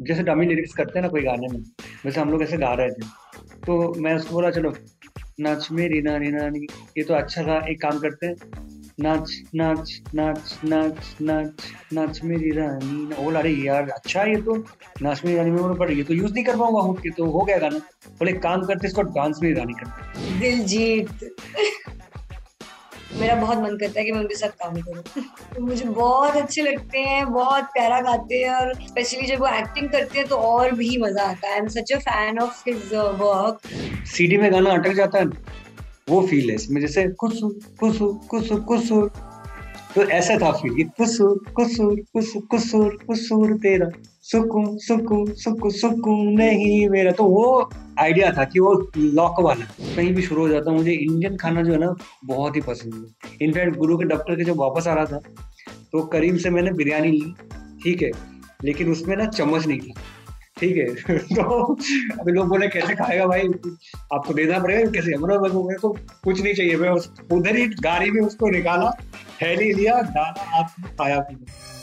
जैसे dummy lyrics करते हैं ना कोई गाने में, वैसे हम लोग ऐसे गा रहे थे। तो मैं उसको बोला, चलो, नाच मेरी नानी ये तो अच्छा था एक काम करते हैं। नाच नाच नाच नाच नाच नाच मेरी रानी बोला, अरे यार अच्छा है ये तो। नाच मेरी रानी में पर ये तो यूज़ नहीं कर पाऊँगा हूँ तो हो गया गाना। बोले काम करते इसको डांस मेरी रानी करते दिलजीत। मेरा बहुत मन करता है कि मैं उनके साथ काम करूँ। तो मुझे बहुत अच्छे लगते हैं, बहुत प्यारा गाते हैं और स्पेशली जब वो एक्टिंग करते हैं तो और भी मज़ा आता है। I am such a fan of his work CD में गाना अटक जाता है वो फील है इसमें, जैसे कुसु कुसु कुसु कुसुर तो ऐसा था फील कि कुसुर कुसुर कुसु कुसुर कुसुर तेरा। सुकून सुकून सुकून सुकून नहीं मेरा। तो वो आइडिया था कि वो लॉक वाला कहीं भी शुरू हो जाता मुझे इंडियन खाना जो है ना, बहुत ही पसंद है। इनफैक्ट गुरु के डॉक्टर के जब वापस आ रहा था तो करीम से मैंने बिरयानी ली, ठीक है। लेकिन उसमें ना चम्मच नहीं थी, ठीक है। तो अभी लोग बोले, कैसे खाएगा भाई? आपको देना पड़ेगा कैसे? मेरे को कुछ नहीं चाहिए। मैं उधर ही गाड़ी में उसको निकाला, थैली लिया, डाला आप खाया पीना।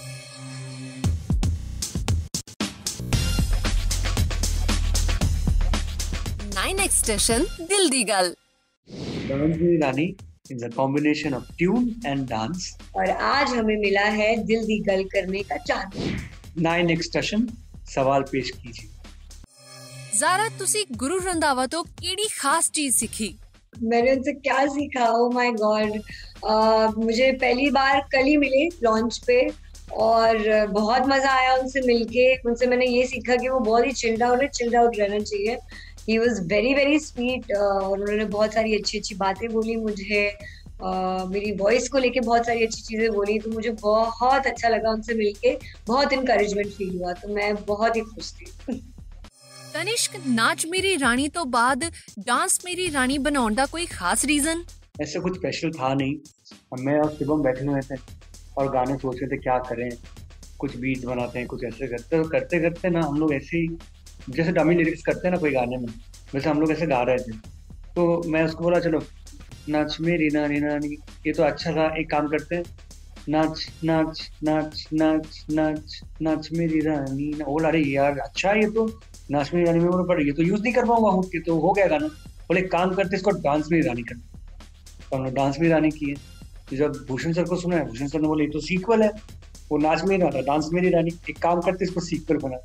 नाइन एक्सटेशन दिल दी गल रानी is a combination of tune and dance और आज हमें मिला है दिल दी गल करने का चांस नाइन एक्सटेशन सवाल पेश कीजिए ਜ਼ਾਰਾ ਤੁਸੀਂ ਗੁਰੂ ਰੰਧਾਵਾ ਤੋਂ ਕਿਹੜੀ ਖਾਸ ਚੀਜ਼ ਸਿੱਖੀ मैंने उनसे क्या सीखा ओ माय गॉड मुझे पहली बार कल ही मिले लॉन्च पे और बहुत मजा आया उनसे मिलके उनसे मैंने ये सीखा कि वो बहुत ही चिल्ड आउट है चिल्ड आउट रहना चाहिए He was very very sweet और उन्होंने बहुत सारी अच्छी अच्छी बातें बोली मुझे। Uh, मेरी वॉइस को लेके बहुत सारी अच्छी चीज़ें बोली तो मुझे बहुत अच्छा लगा उनसे मिलके। बहुत इनकरेजमेंट फील हुआ तो मैं बहुत ही खुश थी। तनिष्क नाच मेरी रानी तो बाद डांस मेरी रानी बनाने का कोई खास रीजन ऐसा कुछ स्पेशल था नहीं। मैं और शिवम बैठे हुए थे और गाने सोच रहे थे क्या करें। कुछ बीट बनाते हैं कुछ ऐसे करते करते करते ना हम लोग ऐसे ही जैसे डमी लिरिक्स करते हैं ना कोई गाने में, वैसे हम लोग ऐसे गा रहे थे। तो मैं उसको बोला, चलो, नाच मेरी नानी नानी, ये तो अच्छा था, एक काम करते हैं। नाच नाच नाच नाच नाच नाच मेरी रानी बोला, अरे यार अच्छा है ये तो नाच मेरी रानी में पर ये तो यूज़ नहीं कर पाऊँगा हूँ कि तो हो गया गाना। बोले काम करते इसको डांस मेरी रानी करते तो हमने डांस मेरी रानी की है तो जब भूषण सर को सुना है, भूषण सर ने बोले, ये तो सीक्वल है। वो नाच मेरी रहा था डांस मेरी रानी। एक काम करते इसको सीक्वल बना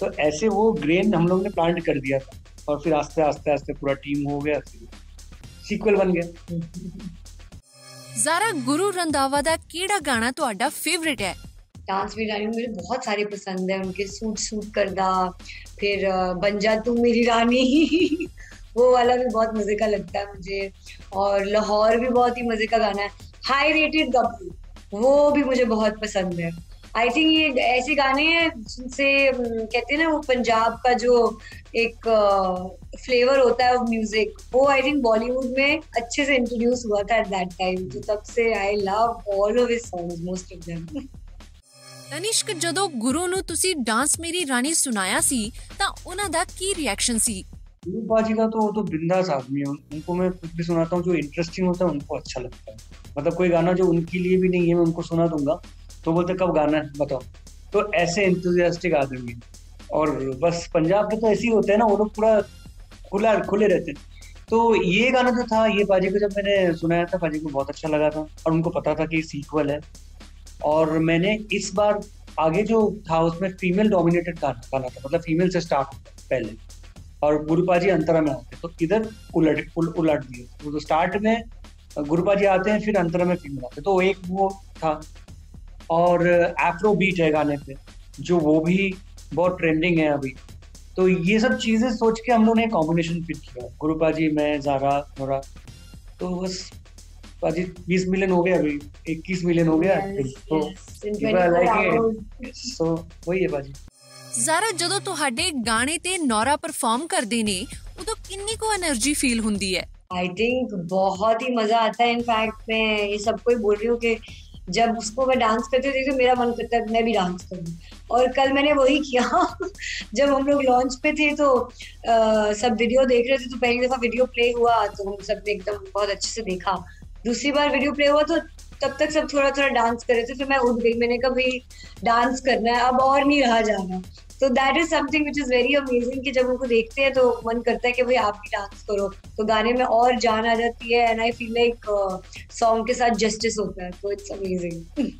तो ऐसे वो ग्रेन हम लोग ने प्लांट कर दिया था और फिर आस्ते आस्ते आस्ते पूरा टीम हो गया फिर सीक्वल बन गया ਜ਼ਾਰਾ ਗੁਰੂ ਰੰਧਾਵਾ ਦਾ ਕਿਹੜਾ ਗਾਣਾ ਤੁਹਾਡਾ ਫੇਵਰਿਟ ਹੈ डांस भी रानी मुझे बहुत सारे पसंद है उनके सूट सूट करदा फिर बन जा तू मेरी रानी वो वाला भी बहुत मजे का लगता है मुझे और लाहौर भी बहुत ही मजे का गाना है हाई रेटेड गप्पू वो भी मुझे बहुत पसंद है आई थिंक ये ऐसे गाने हैं जिनसे कहते हैं ना वो पंजाब का जो एक फ्लेवर होता है म्यूजिक वो आई थिंक बॉलीवुड में अच्छे से इंट्रोड्यूस हुआ था एट दैट टाइम तो तब से I love all of his songs most of them Tanishk ਜਦੋਂ ਗੁਰੂ ਨੂੰ ਤੁਸੀਂ डांस मेरी रानी सुनाया सी ਤਾਂ ਉਹਨਾਂ ਦਾ ਕੀ ਰਿਐਕਸ਼ਨ ਸੀ गुरु बाजी का तो वो तो बिंदास आदमी है उनको मैं कुछ भी सुनाता हूँ जो इंटरेस्टिंग होता है उनको अच्छा लगता है मतलब कोई गाना जो उनके लिए भी नहीं है मैं उनको सुना दूंगा तो बोलते कब गाना है? बताओ। तो ऐसे इंथुजियास्टिक आदमी और बस पंजाब के तो ऐसे ही होते हैं ना वो लोग पूरा खुला खुले रहते हैं। तो ये गाना जो था ये बाजी को जब मैंने सुनाया था बाजी को बहुत अच्छा लगा था और उनको पता था कि सीक्वल है। और मैंने इस बार आगे जो था उसमें फीमेल डोमिनेटेड गाना गाना था मतलब फीमेल से स्टार्ट पहले। और गुरुपाजी अंतरा में आते तो इधर उलट उल, उलट दिए। तो स्टार्ट में गुरुपाजी आते हैं फिर अंतरा में फीमेल आते तो एक वो था और एफ्रो बीट है गाने पे जो वो भी बहुत ट्रेंडिंग है अभी। तो ये सब चीज़ें सोच के हम लोगों ने कॉम्बिनेशन फिट किया। गुरुपा जी मैं जारा थोड़ा तो बस पाजी बीस मिलियन हो गया अभी। इक्कीस मिलियन हो गया। तो, तो वही है पाजी। ਜ਼ਾਰਾ ਜਦੋਂ ਤੁਹਾਡੇ ਗਾਣੇ ਤੇ ਨੌਰਾ ਪਰਫਾਰਮ ਕਰਦੇ ਨੇ ਉਦੋਂ ਕਿੰਨੀ ਕੋ એનર્ਜੀ ਫੀਲ ਹੁੰਦੀ ਹੈ आई थिंक बहुत ही मज़ा आता है। इनफैक्ट मैं ये सबको ही बोल रही हूँ कि जब उसको मैं डांस करती थी तो मेरा मन करता है मैं भी डांस करूँ। और कल मैंने वही किया। जब हम लोग लॉन्च पे थे तो आ, सब वीडियो देख रहे थे तो पहली दफ़ा वीडियो प्ले हुआ तो हम सबने एकदम बहुत अच्छे से देखा। दूसरी बार वीडियो प्ले हुआ तो तब तक सब थोड़ा थोड़ा डांस कर रहे थे तो मैं उठ गई। मैंने कहा भाई डांस करना है अब और नहीं रहा जाना। तो that is something which is very amazing कि जब उनको देखते हैं तो मन करता है कि भाई आप भी डांस करो तो गाने में और जान आ जाती है and I feel like song के साथ जस्टिस होता है तो इट्स अमेजिंग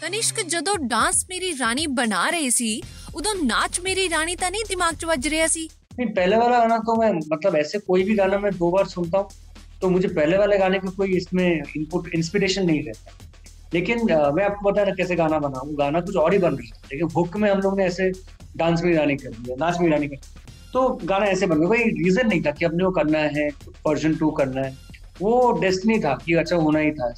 ਤਨਿਸ਼ਕ ਜਦੋਂ ਡਾਂਸ ਮੇਰੀ ਰਾਣੀ ਬਣਾ ਰਹੇ ਸੀ ਉਦੋਂ ਨਾਚ ਮੇਰੀ ਰਾਣੀ ਤਾਂ ਨਹੀਂ ਦਿਮਾਗ 'ਚ ਵੱਜ ਰਿਹਾ ਸੀ नहीं पहले वाला गाना तो मैं मतलब ऐसे कोई भी गाना मैं दो बार सुनता हूँ तो मुझे पहले वाले गाने का कोई इसमें इनपुट इंस्पिरेशन नहीं रहता लेकिन मैं आपको बता रहा कैसे गाना बना वो गाना कुछ और ही बन रहा था लेकिन हुक में हम लोग ने ऐसे डांस में गाने कर दिया नाच में गाने कर तो गाना ऐसे बन गया। कोई रीजन नहीं था कि अपने को करना है वर्जन टू करना है। वो डेस्टनी था कि अच्छा होना ही था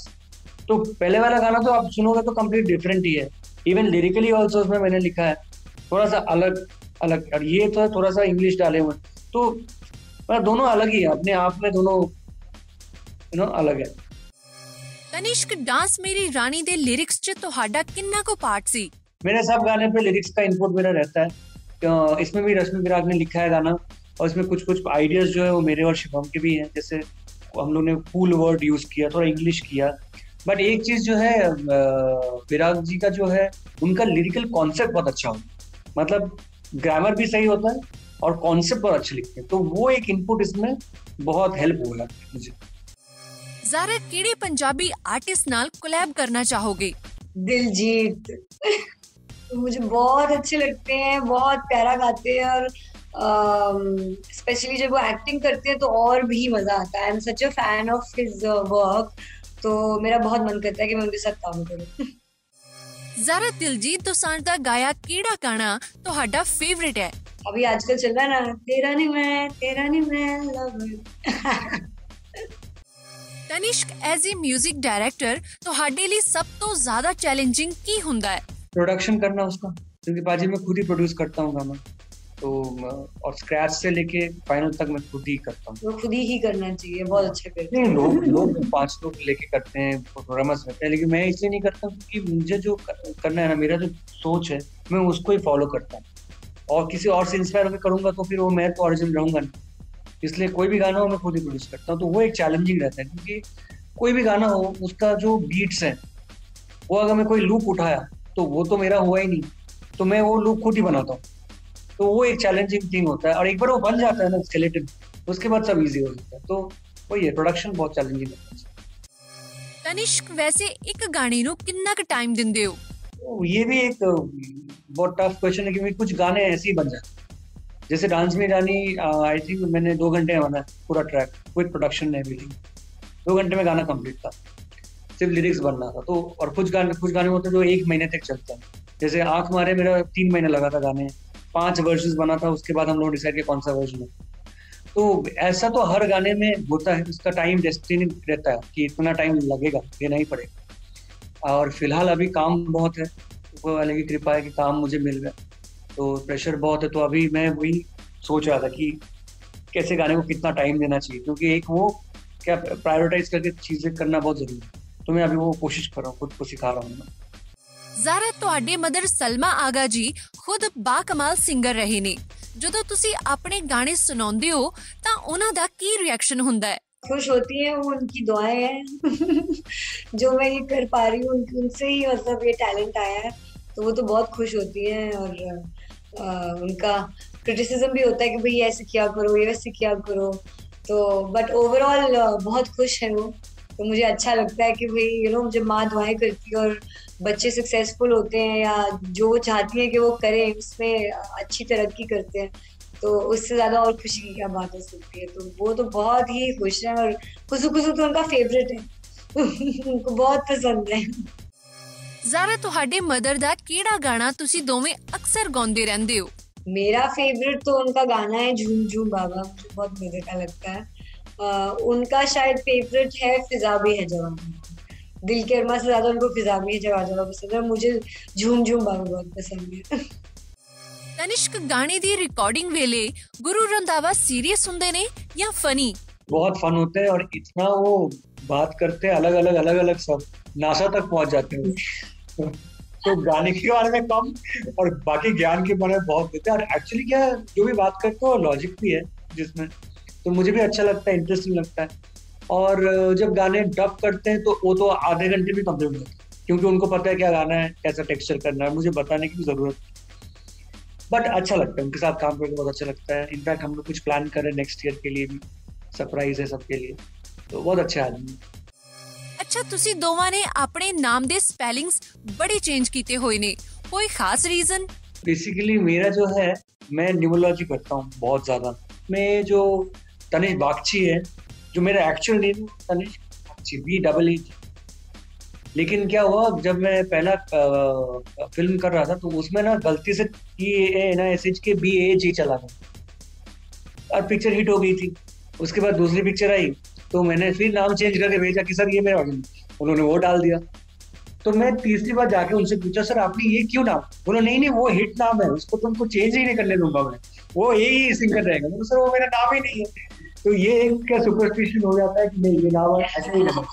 तो पहले वाला गाना तो आप सुनोगे तो कंप्लीट डिफरेंट ही है। इवन लिरिकली ऑल्सो उसमें मैंने लिखा है। थोड़ा सा अलग अलग और ये तो थोड़ा सा इंग्लिश डाले हुए तो दोनों अलग ही है। अपने आप में दोनों यू नो अलग है। तनिष्क डांस मेरी रानी दे लिरिक्स ਲਿਰਿਕਸ तो हाडा किन्ना को पार्ट सी? मेरे सब गाने पे लिरिक्स का इनपुट मेरा रहता है। तो इसमें भी रश्मि विराग ने लिखा है गाना, और इसमें कुछ कुछ आइडियाज़ जो है वो मेरे और शिवम के भी हैं। जैसे हम लोग ने कूल वर्ड यूज़ किया, थोड़ा इंग्लिश किया। बट एक चीज़ जो है विराग जी का जो है, उनका लिरिकल कॉन्सेप्ट बहुत अच्छा होता है। मतलब ग्रामर भी सही होता है, और कॉन्सेप्ट बहुत अच्छे लिखते हैं। तो वो एक इनपुट इसमें बहुत हेल्प हुआ मुझे। ਜ਼ਾਰਾ ਕਿਹੜੇ ਪੰਜਾਬੀ आर्टिस्ट नाल कोलैब करना चाहोगे दिलजीत मुझे बहुत अच्छे लगते हैं बहुत प्यारा गाते हैं और स्पेशली जब वो एक्टिंग करते हैं तो और भी मजा आता है I am such a fan of his work तो मेरा बहुत मन करता है कि मैं उनके साथ काम करूं ਜ਼ਾਰਾ ਦਿਲਜੀਤ ਦੋਸਾਂਝ ਦਾ ਗਾਇਆ ਕਿਹੜਾ ਗਾਣਾ ਤੁਹਾਡਾ ਫੇਵਰਿਟ ਹੈ अभी आजकल चल रहा है ना तेरा नहीं मैं तेरा नहीं मैं love Tanishq as a 뮤직 director ਤੁਹਾਡੇ ਲਈ ਸਭ ਤੋਂ ਜ਼ਿਆਦਾ ਚੈਲੰਜਿੰਗ ਕੀ ਹੁੰਦਾ ਹੈ प्रोडक्शन करना उसका क्योंकि पाजी मैं खुद ही प्रोड्यूस करता हूँ गाना तो और स्क्रैच से लेके फाइनल तक मैं खुद ही करता हूँ वो खुद ही करना चाहिए बहुत अच्छा करते नहीं लोग लोग पांच लोग लेके करते हैं प्रोग्रामर्स रहते हैं लेकिन मैं इसलिए नहीं करता क्योंकि मुझे जो करना है ना मेरा जो सोच है मैं उसको ही फॉलो करता हूँ और किसी और से इंस्पायर होकर करूंगा तो फिर वो मैं तो ओरिजिनल रहूंगा नहीं इसलिए कोई भी गाना हो मैं खुद ही प्रोड्यूस करता हूँ तो वो एक चैलेंजिंग रहता है क्योंकि कोई भी गाना हो उसका जो बीट्स है वो अगर मैं कोई लूप उठाया तो वो तो मेरा हुआ ही नहीं तो मैं वो लूप खुद ही बनाता हूँ तो वो एक चैलेंजिंग थिंग होता है और एक बार वो बन जाता है ना स्केलेटन उसके बाद सब इजी हो जाता है तो वही है प्रोडक्शन बहुत चैलेंजिंग होता है ਤਨਿਸ਼ਕ ਵੈਸੇ ਇੱਕ ਗਾਣੇ ਨੂੰ ਕਿੰਨਾ ਕੁ ਟਾਈਮ ਦਿੰਦੇ ਹੋ तो ये भी एक बहुत टफ क्वेश्चन है क्योंकि कुछ गाने ऐसे ही बन जाते हैं जैसे डांस में रानी आई थिंक मैंने दो घंटे में बना पूरा ट्रैक विद प्रोडक्शन एवरीथिंग दो घंटे में गाना कंप्लीट था। सिर्फ़ लिरिक्स बनना था। तो और कुछ गाने कुछ गाने होते जो एक महीने तक चलते हैं। जैसे आँख मारे मेरा तीन महीने लगा था गाने। पाँच वर्जन बना था, उसके बाद हम लोग डिसाइड किया कौन सा वर्जन है तो ऐसा तो हर गाने में होता है, उसका टाइम डेस्टिनी रहता है कि इतना टाइम लगेगा देना ही पड़ेगा। और फ़िलहाल अभी काम बहुत है। ऊपर वाले की कृपा है कि काम मुझे मिल गया। तो प्रेशर बहुत है तो अभी मैं वही सोच रहा था कि कैसे गाने को कितना टाइम देना चाहिए क्योंकि एक वो क्या प्रायोरिटाइज करके चीजें करना बहुत जरूरी है तो मैं अभी वो कोशिश कर रहा हूँ खुद को सिखा रहा हूँ मैं ਜ਼ਾਰਾ ਤੁਹਾਡੇ ਮਦਰ ਸਲਮਾ ਆਗਾ ਜੀ ਖੁਦ ਬਾਕਮਾਲ ਸਿੰਗਰ ਰਹੇ ਨੇ ਜਦੋਂ ਤੁਸੀਂ ਆਪਣੇ ਗਾਣੇ ਸੁਣਾਉਂਦੇ ਹੋ ਤਾਂ ਉਹਨਾਂ ਦਾ ਕੀ ਰਿਐਕਸ਼ਨ ਹੁੰਦਾ ਹੈ खुश होती है वो उनकी दुआएं हैं जो मैं ये कर पा रही हूँ उनकी उनसे ही मतलब ये टैलेंट आया है तो वो तो बहुत खुश होती हैं और आ, उनका क्रिटिसिज्म भी होता है कि भाई, ऐसे किया करो, ये वैसे किया करो। तो बट ओवरऑल बहुत खुश है वो। तो मुझे अच्छा लगता है कि भाई यू नो मुझे माँ दुआएँ करती है और बच्चे सक्सेसफुल होते हैं या जो चाहती है कि वो करें, उसमें अच्छी तरक्की करते हैं तो उससे ज़्यादा और खुशी की क्या बात हो सकती है? तो वो तो बहुत ही खुश है और खुशू खुशू तो उनका फेवरेट है। उनको बहुत पसंद है। ਜ਼ਾਰਾ ਤੁਹਾਡੇ ਮਦਰ ਦਾ ਕਿਹੜਾ ਗਾਣਾ ਤੁਸੀਂ ਦੋਵੇਂ ਅਕਸਰ ਗਾਉਂਦੇ ਰਹਿੰਦੇ ਹੋ मेरा फेवरेट तो उनका गाना है झूम झूम बाबा मुझे बहुत मजे का लगता है आ, उनका शायद फेवरेट है फिजा भी है जवान दिल के अरमा से ज्यादा उनको फिजा भी है जवा जवा पसंद है मुझे झूम झूम बाबा बहुत पसंद है ਤਨਿਸ਼ਕ ਗਾਣੇ ਦੀ ਰਿਕਾਰਡਿੰਗ ਵੇਲੇ ਗੁਰੂ ਰੰਧਾਵਾ ਸੀਰੀਅਸ ਹੁੰਦੇ ਨੇ ਜਾਂ ਫਨੀ बहुत फन होते हैं और इतना वो बात करते हैं अलग अलग अलग अलग सब नासा तक पहुंच जाते हैं तो गाने के बारे में कम और बाकी ज्ञान के बारे में बहुत देते हैं। और एक्चुअली क्या जो भी बात करते हो लॉजिक भी है जिसमें। तो मुझे भी अच्छा लगता है इंटरेस्टिंग लगता है। और जब गाने डब करते हैं तो वो तो आधे घंटे भी कंप्लीट होते हैं। क्योंकि उनको पता है क्या गाना है, कैसा टेक्सचर करना है, मुझे बताने की ज़रूरत बट अच्छा लगता है, उनके साथ काम करके बहुत अच्छा लगता है। इनफैक्ट हम लोग कुछ प्लान कर नेक्स्ट ईयर के लिए भी। सरप्राइज़ है सबके लिए। तो बहुत अच्छे आदमी ਅੱਛਾ ਤੁਸੀਂ ਦੋਵਾਂ ਨੇ ਆਪਣੇ ਨਾਮ ਦੇ ਸਪੈਲਿੰਗਸ ਬੜੇ ਚੇਂਜ ਕੀਤੇ ਹੋਏ ਨੇ ਕੋਈ ਖਾਸ ਰੀਜ਼ਨ बेसिकली मेरा जो है मैं न्यूमोलॉजी करता हूँ बहुत ज्यादा मैं जो तनिष बागची है जो मेरा एक्चुअल नेम है Tanish Bagchi B double E लेकिन क्या हुआ जब मैं पहला अ, फिल्म कर रहा था तो उसमें ना गलती से T A N I S H K B A G चला गया और पिक्चर हिट हो गई थी उसके बाद दूसरी पिक्चर आई तो मैंने फिर नाम चेंज करके भेजा कि सर ये मेरा। उन्होंने वो डाल दिया। तो मैं तीसरी बार जाके उनसे पूछा सर आपने ये क्यों नाम बोला नहीं नहीं वो हिट नाम है उसको तुमको चेंज ही नहीं करने दूँगा मैं। वो यही सिंगर रहेगा। कहा, सर वो मेरा नाम ही नहीं है। तो ये एक क्या सुपरस्टिशन हो जाता है कि नहीं ये नाम ऐसे ही रहना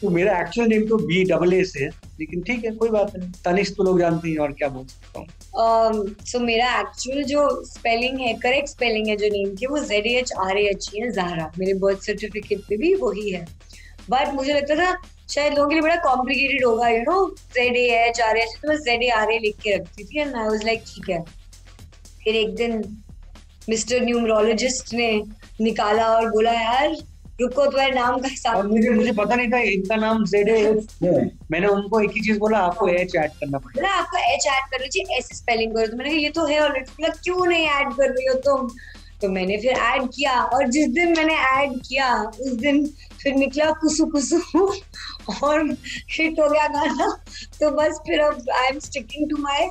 तो मेरा एक्चुअल नेम तो बी डबल ए से है लेकिन ठीक है कोई बात नहीं। तनिष तो लोग जानते हैं और क्या बोल सकता हूँ। सो um, मेरा एक्चुअल जो स्पेलिंग है करेक्ट स्पेलिंग है जो नेम की वो जेड एच आर एच है जहरा मेरे बर्थ सर्टिफिकेट पे भी वही है. बट मुझे लगता था शायद लोगों के लिए बड़ा कॉम्प्लिकेटेड होगा you know Z A H R H तो मैं जेड ए आर ए लिख के रखती थी एंड आई वाज लाइक ठीक है. फिर एक दिन मिस्टर न्यूमरोलॉजिस्ट ने निकाला और बोला यार रुको तुम्हारे नाम का और हिसाब मुझे मुझे पता नहीं था इनका नाम जेड है मैंने उनको एक ही चीज़ बोला आपको एच ऐड करना पड़ेगा। बोला आपका एच ऐड कर लीजिए ऐसे स्पेलिंग करो। तो मैंने कहा ये तो है ऑलरेडी बोला क्यों नहीं ऐड कर रही हो तुम? तो मैंने फिर ऐड किया और जिस दिन मैंने ऐड किया उस दिन फिर निकला कुसु कुसु। और हिट हो गया गाना। तो बस फिर अब I am sticking to my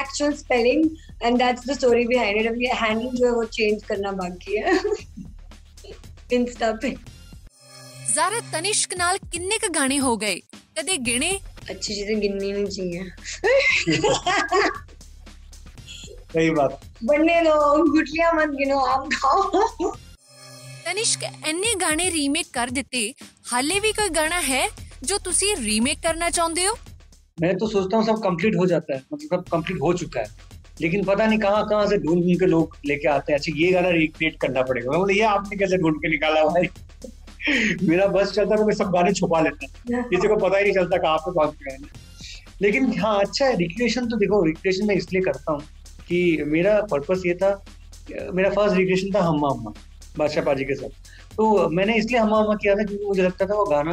actual spelling and that's the story behind it अब ये हैंडल जो है वो चेंज करना बाकी है। इंस्टा पे। जारा तनिष्क नाल किन्ने क गाने हो गए? कदे गिने? अच्छी चीज़ें गिननी नहीं चाहिए। सही बात। बनने दो गुटलियाँ मत गिनो आप खाओ। तनिष्क एने गाने रीमेक कर दिते हाले भी कोई गाना है जो तुसी रीमेक करना चाहते हो? मैं तो सोचता हूँ सब कंप्लीट हो जाता है मतलब कंप्लीट हो चुका है। लेकिन पता नहीं कहाँ कहाँ से ढूंढ ढूंढ के लोग लेके आते हैं। अच्छा ये गाना रिक्रिएट करना पड़ेगा। मैं बोले ये आपने कैसे ढूंढ के निकाला भाई? मेरा बस चलता है मैं सब गाने छुपा लेता किसी को पता ही नहीं चलता कहाँ पे से गाने लेकिन हाँ अच्छा है रिक्रिएशन तो देखो रिक्रिएशन मैं इसलिए करता हूँ कि मेरा पर्पस ये था मेरा फ़र्स्ट रिक्रिएशन था हम्मा अम्मा बादशाह पाजी के साथ। तो मैंने इसलिए हम्मा अम्मा किया था क्योंकि मुझे लगता था वो गाना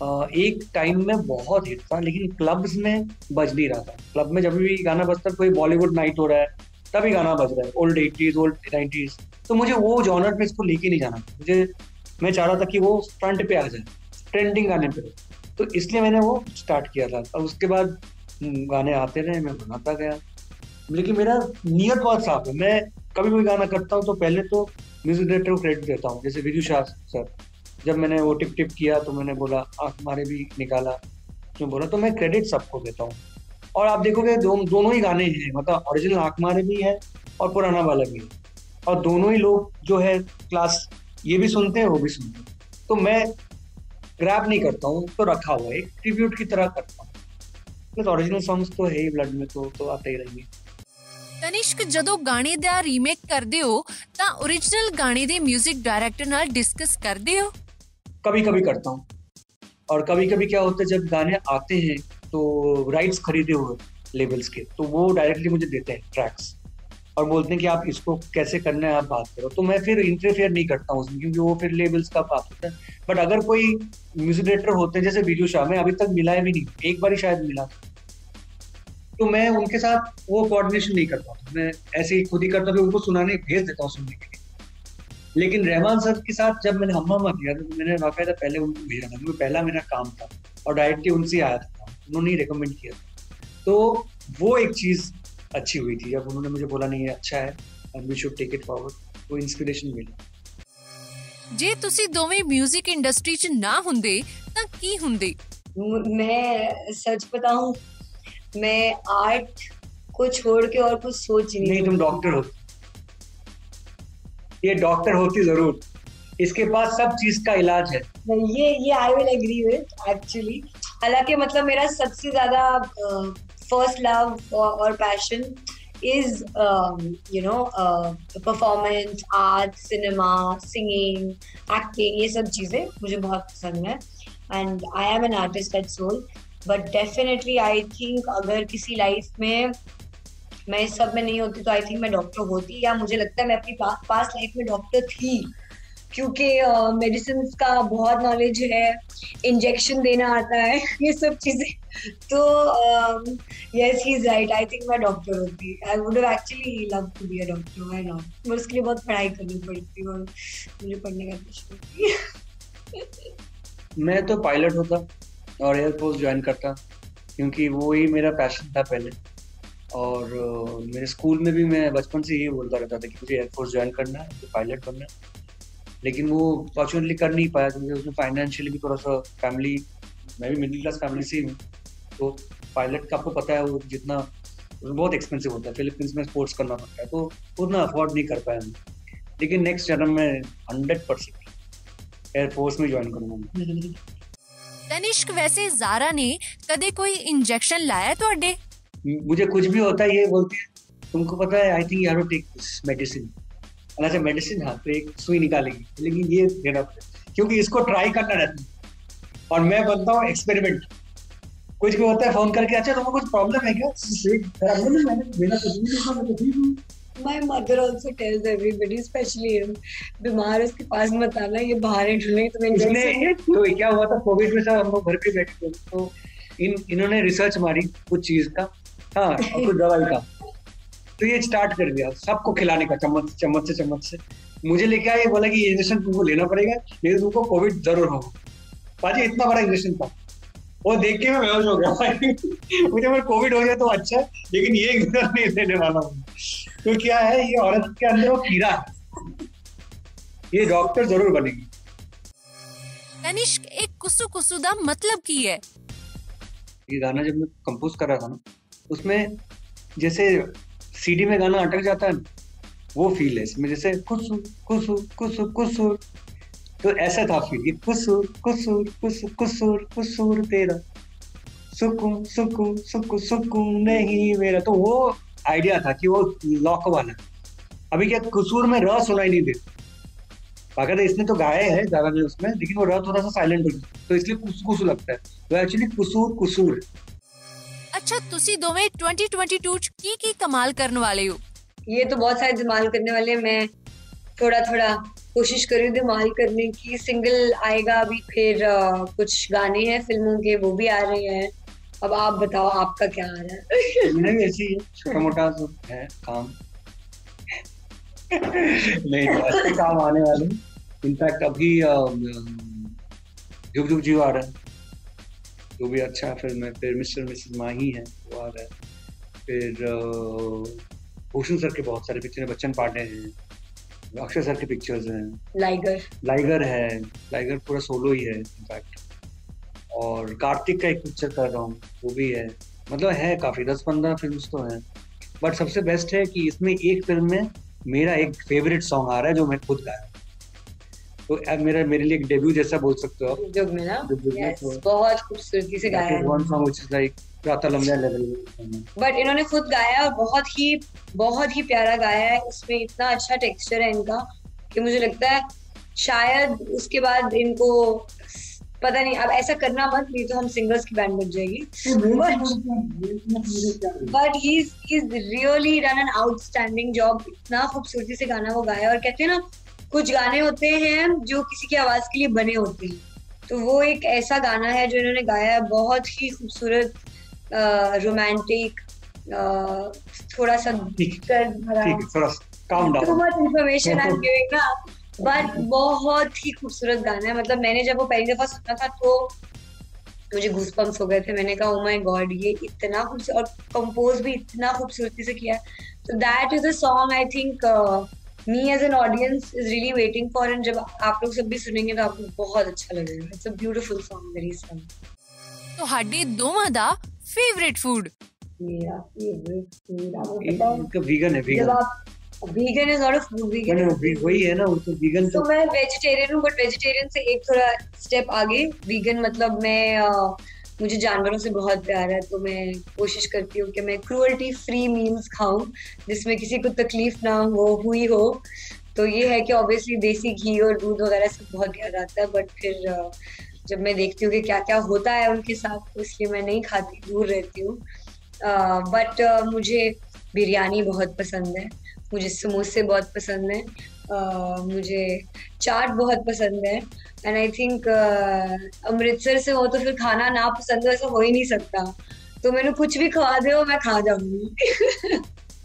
एक टाइम में बहुत हिट था लेकिन क्लब्स में बज नहीं रहा था। क्लब में जब भी गाना बजता कोई बॉलीवुड नाइट हो रहा है तभी गाना बज रहा है। ओल्ड एटीज ओल्ड नाइनटीज तो मुझे वो जॉनर पे इसको लेके नहीं जाना। मुझे मैं चाह रहा था कि वो फ्रंट पे आ जाए ट्रेंडिंग गाने पे। तो इसलिए मैंने वो स्टार्ट किया था। और उसके बाद हम्म, गाने आते रहे मैं बनाता गया। लेकिन मेरा नियत बहुत साफ़ है। मैं कभी कोई गाना करता हूँ तो पहले तो म्यूज़िक डायरेक्टर को क्रेडिट देता हूँ। जैसे विजू शाह सर जब मैंने वो टिप टिप किया तो मैंने बोला आंख मारे भी निकाला क्यों बोला तो मैं क्रेडिट सबको देता हूँ और आप देखोगे दो, दोनों ही गाने हैं मतलब ओरिजिनल आंख मारे भी है और पुराना वाला भी है और दोनों ही लोग जो है क्लास ये भी सुनते हैं वो भी सुनते हैं तो मैं ग्रैब नहीं करता हूँ तो रखा हुआ है एक ट्रिब्यूट की तरह करता हूँ प्लस ओरिजिनल सॉन्ग्स तो है ही ब्लड में तो तो आते ही रहेंगे ਤਨਿਸ਼ਕ ਜਦੋਂ ਗਾਣੇ ਦਾ ਰੀਮੇਕ ਕਰਦੇ ਹੋ ਤਾਂ origignal ਗਾਣੇ ਦੇ 뮤직 ਡਾਇਰੈਕਟਰ ਨਾਲ ਡਿਸਕਸ ਕਰਦੇ ਹੋ कभी कभी करता हूँ। और कभी कभी क्या होता है, जब गाने आते हैं तो राइट्स खरीदे हुए लेबल्स के तो वो डायरेक्टली मुझे देते हैं ट्रैक्स और बोलते हैं कि आप इसको कैसे करना है, आप बात करो। तो मैं फिर इंटरफेयर नहीं करता हूँ उसमें, क्योंकि वो फिर लेबल्स का बात होता है। बट अगर कोई म्यूज़िक डायरेक्टर होते हैं, जैसे बीजू शाह में अभी तक मिला है भी नहीं, एक बार ही शायद मिला था। तो मैं उनके साथ वो कोऑर्डिनेशन नहीं करता मैं ऐसे ही खुद ही करता हूँ उनको सुनाने, भेज देता हूँ सुनने के लिए। लेकिन रहमान सर के साथ जब मैंने हम्मा हम्मा किया तो मैंने बाकायदा पहले उनको भेजा था क्योंकि पहला मेरा काम था और डायरेक्टली उनसे आया था उन्होंने ही रिकमेंड किया था तो वो एक चीज अच्छी हुई थी जब उन्होंने मुझे बोला नहीं ये अच्छा है and we should take it forward वो इंस्पिरेशन मिली ਜੇ ਤੁਸੀਂ ਦੋਵੇਂ 뮤직 ਇੰਡਸਟਰੀ 'ਚ ਨਾ ਹੁੰਦੇ ਤਾਂ ਕੀ ਹੁੰਦੇ म- मैं सच बताऊं मैं आर्ट को छोड़ के और कुछ सोच ही नहीं नहीं तुम डॉक्टर हो ये डॉक्टर होती ज़रूर। इसके पास सब चीज़ का इलाज है। ये ये I will agree with actually हालाँकि मतलब मेरा सबसे ज़्यादा फ़र्स्ट लव और passion is you know performance art cinema singing acting ये सब चीज़ें मुझे बहुत पसंद है। And I am an artist at soul but definitely I think अगर किसी लाइफ में मैं इस सब में नहीं होती तो आई थिंक मैं डॉक्टर होती या मुझे लगता है मैं अपनी पास लाइफ में डॉक्टर थी। क्योंकि मेडिसिन uh, का बहुत नॉलेज है इंजेक्शन देना आता है ये सब चीज़ें। तो yes he is right I think मैं डॉक्टर होती। I would actually love to be a doctor why not उसके लिए बहुत पढ़ाई करनी पड़ती और मुझे पढ़ने का कुछ मैं तो पायलट होता और एयरफोर्स ज्वाइन करता क्योंकि वो ही मेरा पैशन था पहले। और मेरे स्कूल में भी मैं बचपन से ये बोलता रहता था कि मुझे एयरफोर्स ज्वाइन करना है मुझे पायलट बनना है। लेकिन वो फॉर्चुनेटली कर नहीं पाया तो क्योंकि उसमें फाइनेंशियली भी थोड़ा सा फैमिली मैं भी मिडिल क्लास फैमिली से ही हूँ। तो पायलट का आपको पता है, वो जितना, उसमें बहुत एक्सपेंसिव होता है फिलीपींस में स्पोर्ट्स करना पड़ता है तो उतना अफोर्ड नहीं कर पाया मैं। लेकिन नेक्स्ट जन्म में हंड्रेड परसेंट एयरफोर्स में ज्वाइन करूँगा तनिष्क वैसे जारा ने कदे कोई इंजेक्शन लाया तो अड्डे मुझे कुछ भी होता है ये बोलती है तुमको पता है I think you have to take this medicine अच्छा मेडिसिन हाँ तो एक सुई निकालेगी लेकिन ये देना क्योंकि इसको ट्राई करना रहता है। और मैं बनता हूँ एक्सपेरिमेंट कुछ भी होता है फ़ोन करके अच्छा तुम्हें कुछ प्रॉब्लम है क्या? My mother also tells everybody, especially him, बीमार उसके पास मत आना ये बाहर ढूँढने तुम्हें इसने तो क्या हुआ था कोविड में सब हम लोग घर पे बैठे थे तो इन इन्होंने रिसर्च मारी कुछ चीज़ का। हाँ। और कुछ दवाई का तो ये स्टार्ट कर दिया। सबको खिलाने का चम्मच चम्मच से चम्मच से। मुझे लेके आया बोला कि ये इंजेक्शन तुमको लेना पड़ेगा लेकिन तुमको कोविड ज़रूर होगा। पाजी इतना बड़ा इंजेक्शन था। वो देख के मैं बेहोश हो गया। मुझे मैं कोविड हो गया तो अच्छा है लेकिन ये इंजेक्शन नहीं देने वाला हूँ। तो क्या है ये औरत के अंदर वो कीड़ा है। ये डॉक्टर ज़रूर बनेगी। तनिष्क एक कुसु कुसु दा मतलब की है। ये गाना जब मैं कंपोज कर रहा था ना उसमें जैसे सीडी में गाना अटक जाता है, वो फील है इसमें, जैसे कुसुर कुसुर कुसुर कुसुर तो ऐसा था फील ये कुसुर कुसुर कुसुर कुसुर कुसुर तेरा। सुकून सुकून सुकून सुकून नहीं मेरा। तो वो आइडिया था कि वो लॉक वाला। अभी क्या कुसूर में र सुनाई नहीं देता बाकायदा इसने तो गाया है ज़्यादा उसमें, लेकिन वो र थोड़ा सा साइलेंट हो तो इसलिए कुछ कुछ लगता है। वो एक्चुअली कुसूर कुसूर है। ਅੱਛਾ ਤੁਸੀਂ ਦੋਵੇਂ 2022 ਚ ਕੀ ਕੀ ਕਮਾਲ ਕਰਨ ਵਾਲੇ ਹੋ ये तो बहुत सारे धमाल करने वाले हैं मैं थोड़ा थोड़ा कोशिश कर रही हूँ धमाल करने की सिंगल आएगा अभी फिर आ, कुछ गाने हैं फिल्मों के वो भी आ रहे हैं अब आप बताओ आपका क्या आ रहा है मैंने भी ऐसी छोटा मोटा है काम नहीं ऐसे काम आने वाले इनफैक्ट अभी जुग जुग जीव आ रहा है वो भी अच्छा फ़िल्म है फिर मिस्टर मिसेस माही है वो आ रहा है फिर भूषण सर के बहुत सारे पिक्चर हैं बच्चन पांडे हैं अक्षय सर के पिक्चर्स हैं। लाइगर। लाइगर है लाइगर पूरा सोलो ही है इनफैक्ट और कार्तिक का एक पिक्चर कर रहा हूँ वो भी है। मतलब है काफ़ी दस पंद्रह फ़िल्म तो हैं। बट सबसे बेस्ट है कि इसमें एक फ़िल्म में मेरा एक फेवरेट सॉन्ग आ रहा है जो मैं खुद गाया। तो मेरा मेरे लिए एक डेब्यू जैसा बोल सकते हो जुग में ना yes, बहुत खूबसूरती से गाया one song which is like राता लंबा लेवल बट इन्होंने खुद गाया और बहुत ही बहुत ही प्यारा गाया है। इसमें इतना अच्छा टेक्सचर है इनका कि मुझे लगता है शायद उसके बाद इनको पता नहीं अब ऐसा करना मत नहीं तो हम सिंगर्स की बैंड बन जाएगी। But he is really done an outstanding job इतना खूबसूरती से गाना वो गाया और कहते हैं ना कुछ गाने होते हैं जो किसी की आवाज़ के लिए बने होते हैं। तो वो एक ऐसा गाना है जो इन्होंने गाया है बहुत ही खूबसूरत रोमांटिक थोड़ा सा इन्फॉर्मेशन आई गिविंग ना बट बहुत ही खूबसूरत गाना है। मतलब मैंने जब वो पहली दफ़ा सुना था तो मुझे घूस पंप्स हो गए थे। मैंने कहा ओ माय गॉड ये इतना खूबसूरत और कंपोज भी इतना खूबसूरती से किया तो that is a song I think me as an audience is really waiting for and जब आप लोग सब भी सुनेंगे तो आपको बहुत अच्छा लगेगा it's a beautiful song very song ਤੁਹਾਡੇ ਦੋਵਾਂ ਦਾ ਫੇਵਰਿਟ ਫੂਡ मेरा फेवरेट फूड आपको पता है इनका वीगन है जब वीगन आप vegan is not a food vegan वही है ना वो तो वीगन तो तो मैं वेजिटेरियन हूँ बट वेजिटेरियन से एक थोड़ा स्टेप आगे वीगन मतलब मैं uh, मुझे जानवरों से बहुत प्यार है तो मैं कोशिश करती हूँ कि मैं क्रूअल्टी फ्री मील्स खाऊं, जिसमें किसी को तकलीफ़ ना हो, हुई हो। तो ये है कि ऑब्वियसली देसी घी और दूध वगैरह से बहुत याद आता है बट फिर जब मैं देखती हूँ कि क्या क्या होता है उनके साथ तो इसलिए मैं नहीं खाती, दूर रहती हूँ। बट मुझे बिरयानी बहुत पसंद है, मुझे समोसे बहुत पसंद है। मुझे चाट बहुत पसंद है। एंड आई थिंक अमृतसर से हो तो फिर खाना ना पसंद हो, ऐसा हो ही नहीं सकता। तो मैंने कुछ भी खवा दे मैं खा जाऊँगी।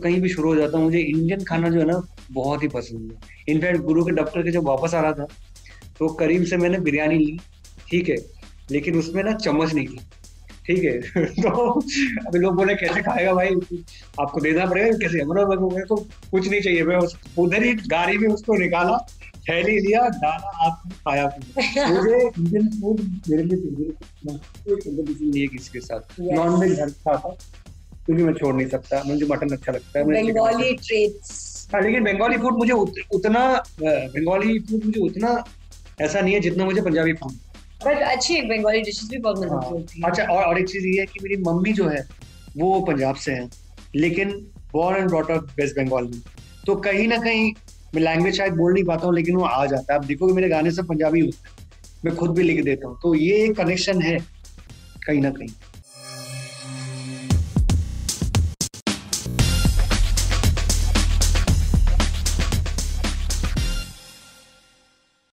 कहीं भी शुरू हो जाता हूँ, मुझे इंडियन खाना जो है ना, बहुत ही पसंद है। इनफैक्ट गुरु के डॉक्टर के जब वापस आ रहा था तो करीम से मैंने बिरयानी ली, ठीक है, लेकिन उसमें ना चम्मच नहीं थी। ठीक है। तो अभी लोग बोले कैसे खाएगा भाई? आपको देना पड़ेगा कैसे मतलब मेरे को कुछ नहीं चाहिए। मैं उधर ही गाड़ी में उसको निकाला थैली लिया डाला आपने खाया। मुझे इंडियन फ़ूड मेरे लिए है। किसी के साथ। नॉन वेज घर खाता क्योंकि मैं छोड़ नहीं सकता। मुझे मटन अच्छा लगता है बंगाली ट्रेट्स हाँ। लेकिन बंगाली फ़ूड मुझे उतना बंगाली फ़ूड मुझे उतना ऐसा नहीं है जितना मुझे पंजाबी फ़ूड बट अच्छी बंगाली डिशेस भी बहुत मज़े होती है। अच्छा और और एक चीज़ ये है कि मेरी मम्मी जो है वो पंजाब से है लेकिन born and brought up west Bengal में। तो कहीं ना कहीं मैं लैंग्वेज शायद बोल नहीं पाता हूँ लेकिन वो आ जाता है। आप देखोगे मेरे गाने सब पंजाबी होते हैं। मैं खुद भी लिख देता हूँ। तो ये एक कनेक्शन है कहीं ना कहीं।